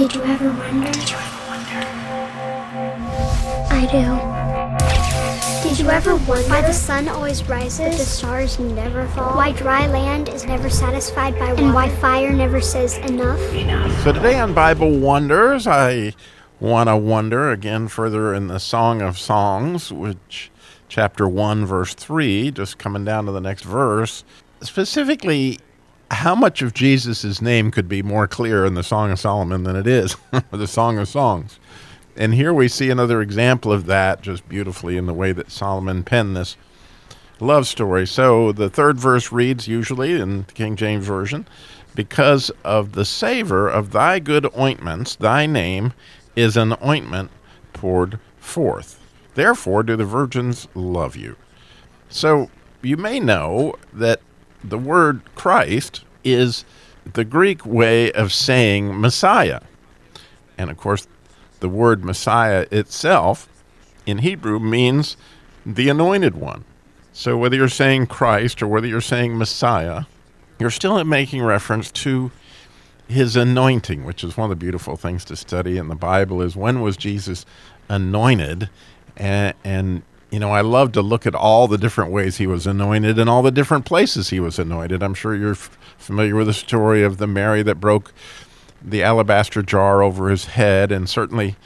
Did you ever wonder? Did you ever wonder? I do. Did you ever wonder why the sun always rises, but the stars never fall? Why dry land is never satisfied by water, and why fire never says enough? So today on Bible Wonders, I want to wonder again further in the Song of Songs, which chapter 1, verse 3, just coming down to the next verse, specifically how much of Jesus' name could be more clear in the Song of Solomon than it is or the Song of Songs? And here we see another example of that just beautifully in the way that Solomon penned this love story. So the third verse reads usually in the King James Version, because of the savor of thy good ointments, thy name is an ointment poured forth. Therefore do the virgins love you. So you may know that the word Christ is the Greek way of saying Messiah. And of course, the word Messiah itself in Hebrew means the anointed one. So whether you're saying Christ or whether you're saying Messiah, you're still making reference to his anointing, which is one of the beautiful things to study in the Bible is when was Jesus anointed? And, and you know, I love to look at all the different ways he was anointed and all the different places he was anointed. I'm sure you're f- familiar with the story of the Mary that broke the alabaster jar over his head, and certainly,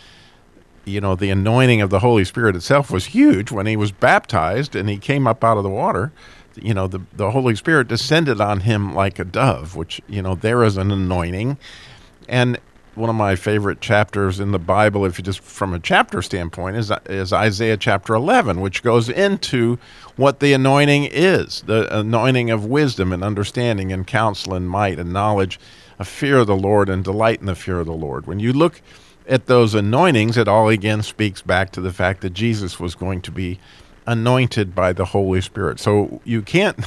you know, the anointing of the Holy Spirit itself was huge when he was baptized and he came up out of the water. You know, the, the Holy Spirit descended on him like a dove, which, you know, there is an anointing. And one of my favorite chapters in the Bible, if you just from a chapter standpoint, is is Isaiah chapter 11, which goes into what the anointing is the anointing of wisdom and understanding and counsel and might and knowledge, a fear of the Lord and delight in the fear of the Lord. When you look at those anointings, it all again speaks back to the fact that Jesus was going to be anointed by the Holy Spirit. So you can't,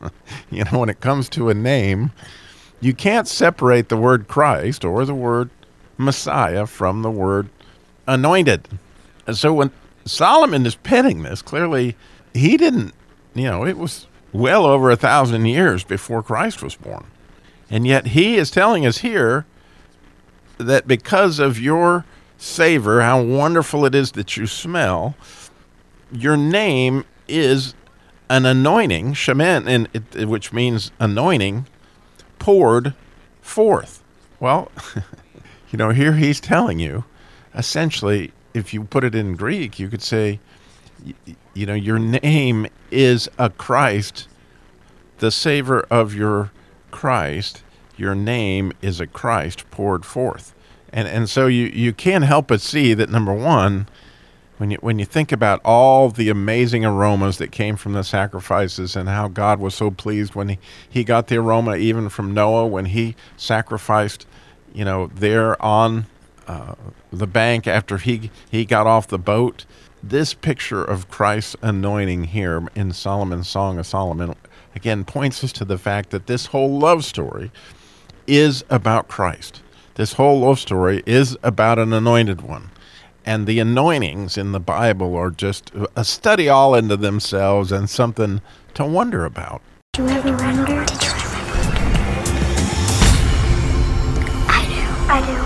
you know, when it comes to a name, you can't separate the word Christ or the word Messiah from the word anointed. And so when Solomon is penning this, clearly he didn't, you know, it was well over a thousand years before Christ was born. And yet he is telling us here that because of your savor, how wonderful it is that you smell, your name is an anointing, shemen, and which means anointing, poured forth. Well, you know, here he's telling you, essentially, if you put it in Greek, you could say, you know, your name is a Christ, the savor of your Christ. Your name is a Christ poured forth. And, and so you, you can't help but see that number one, when you when you think about all the amazing aromas that came from the sacrifices and how God was so pleased when he, he got the aroma even from Noah when he sacrificed, you know, there on uh, the bank after he he got off the boat. This picture of Christ's anointing here in Solomon's Song of Solomon again points us to the fact that this whole love story is about Christ. This whole love story is about an anointed one and the anointings in the Bible are just a study all into themselves and something to wonder about. Did you ever wonder? Did you ever wonder? I do. I do.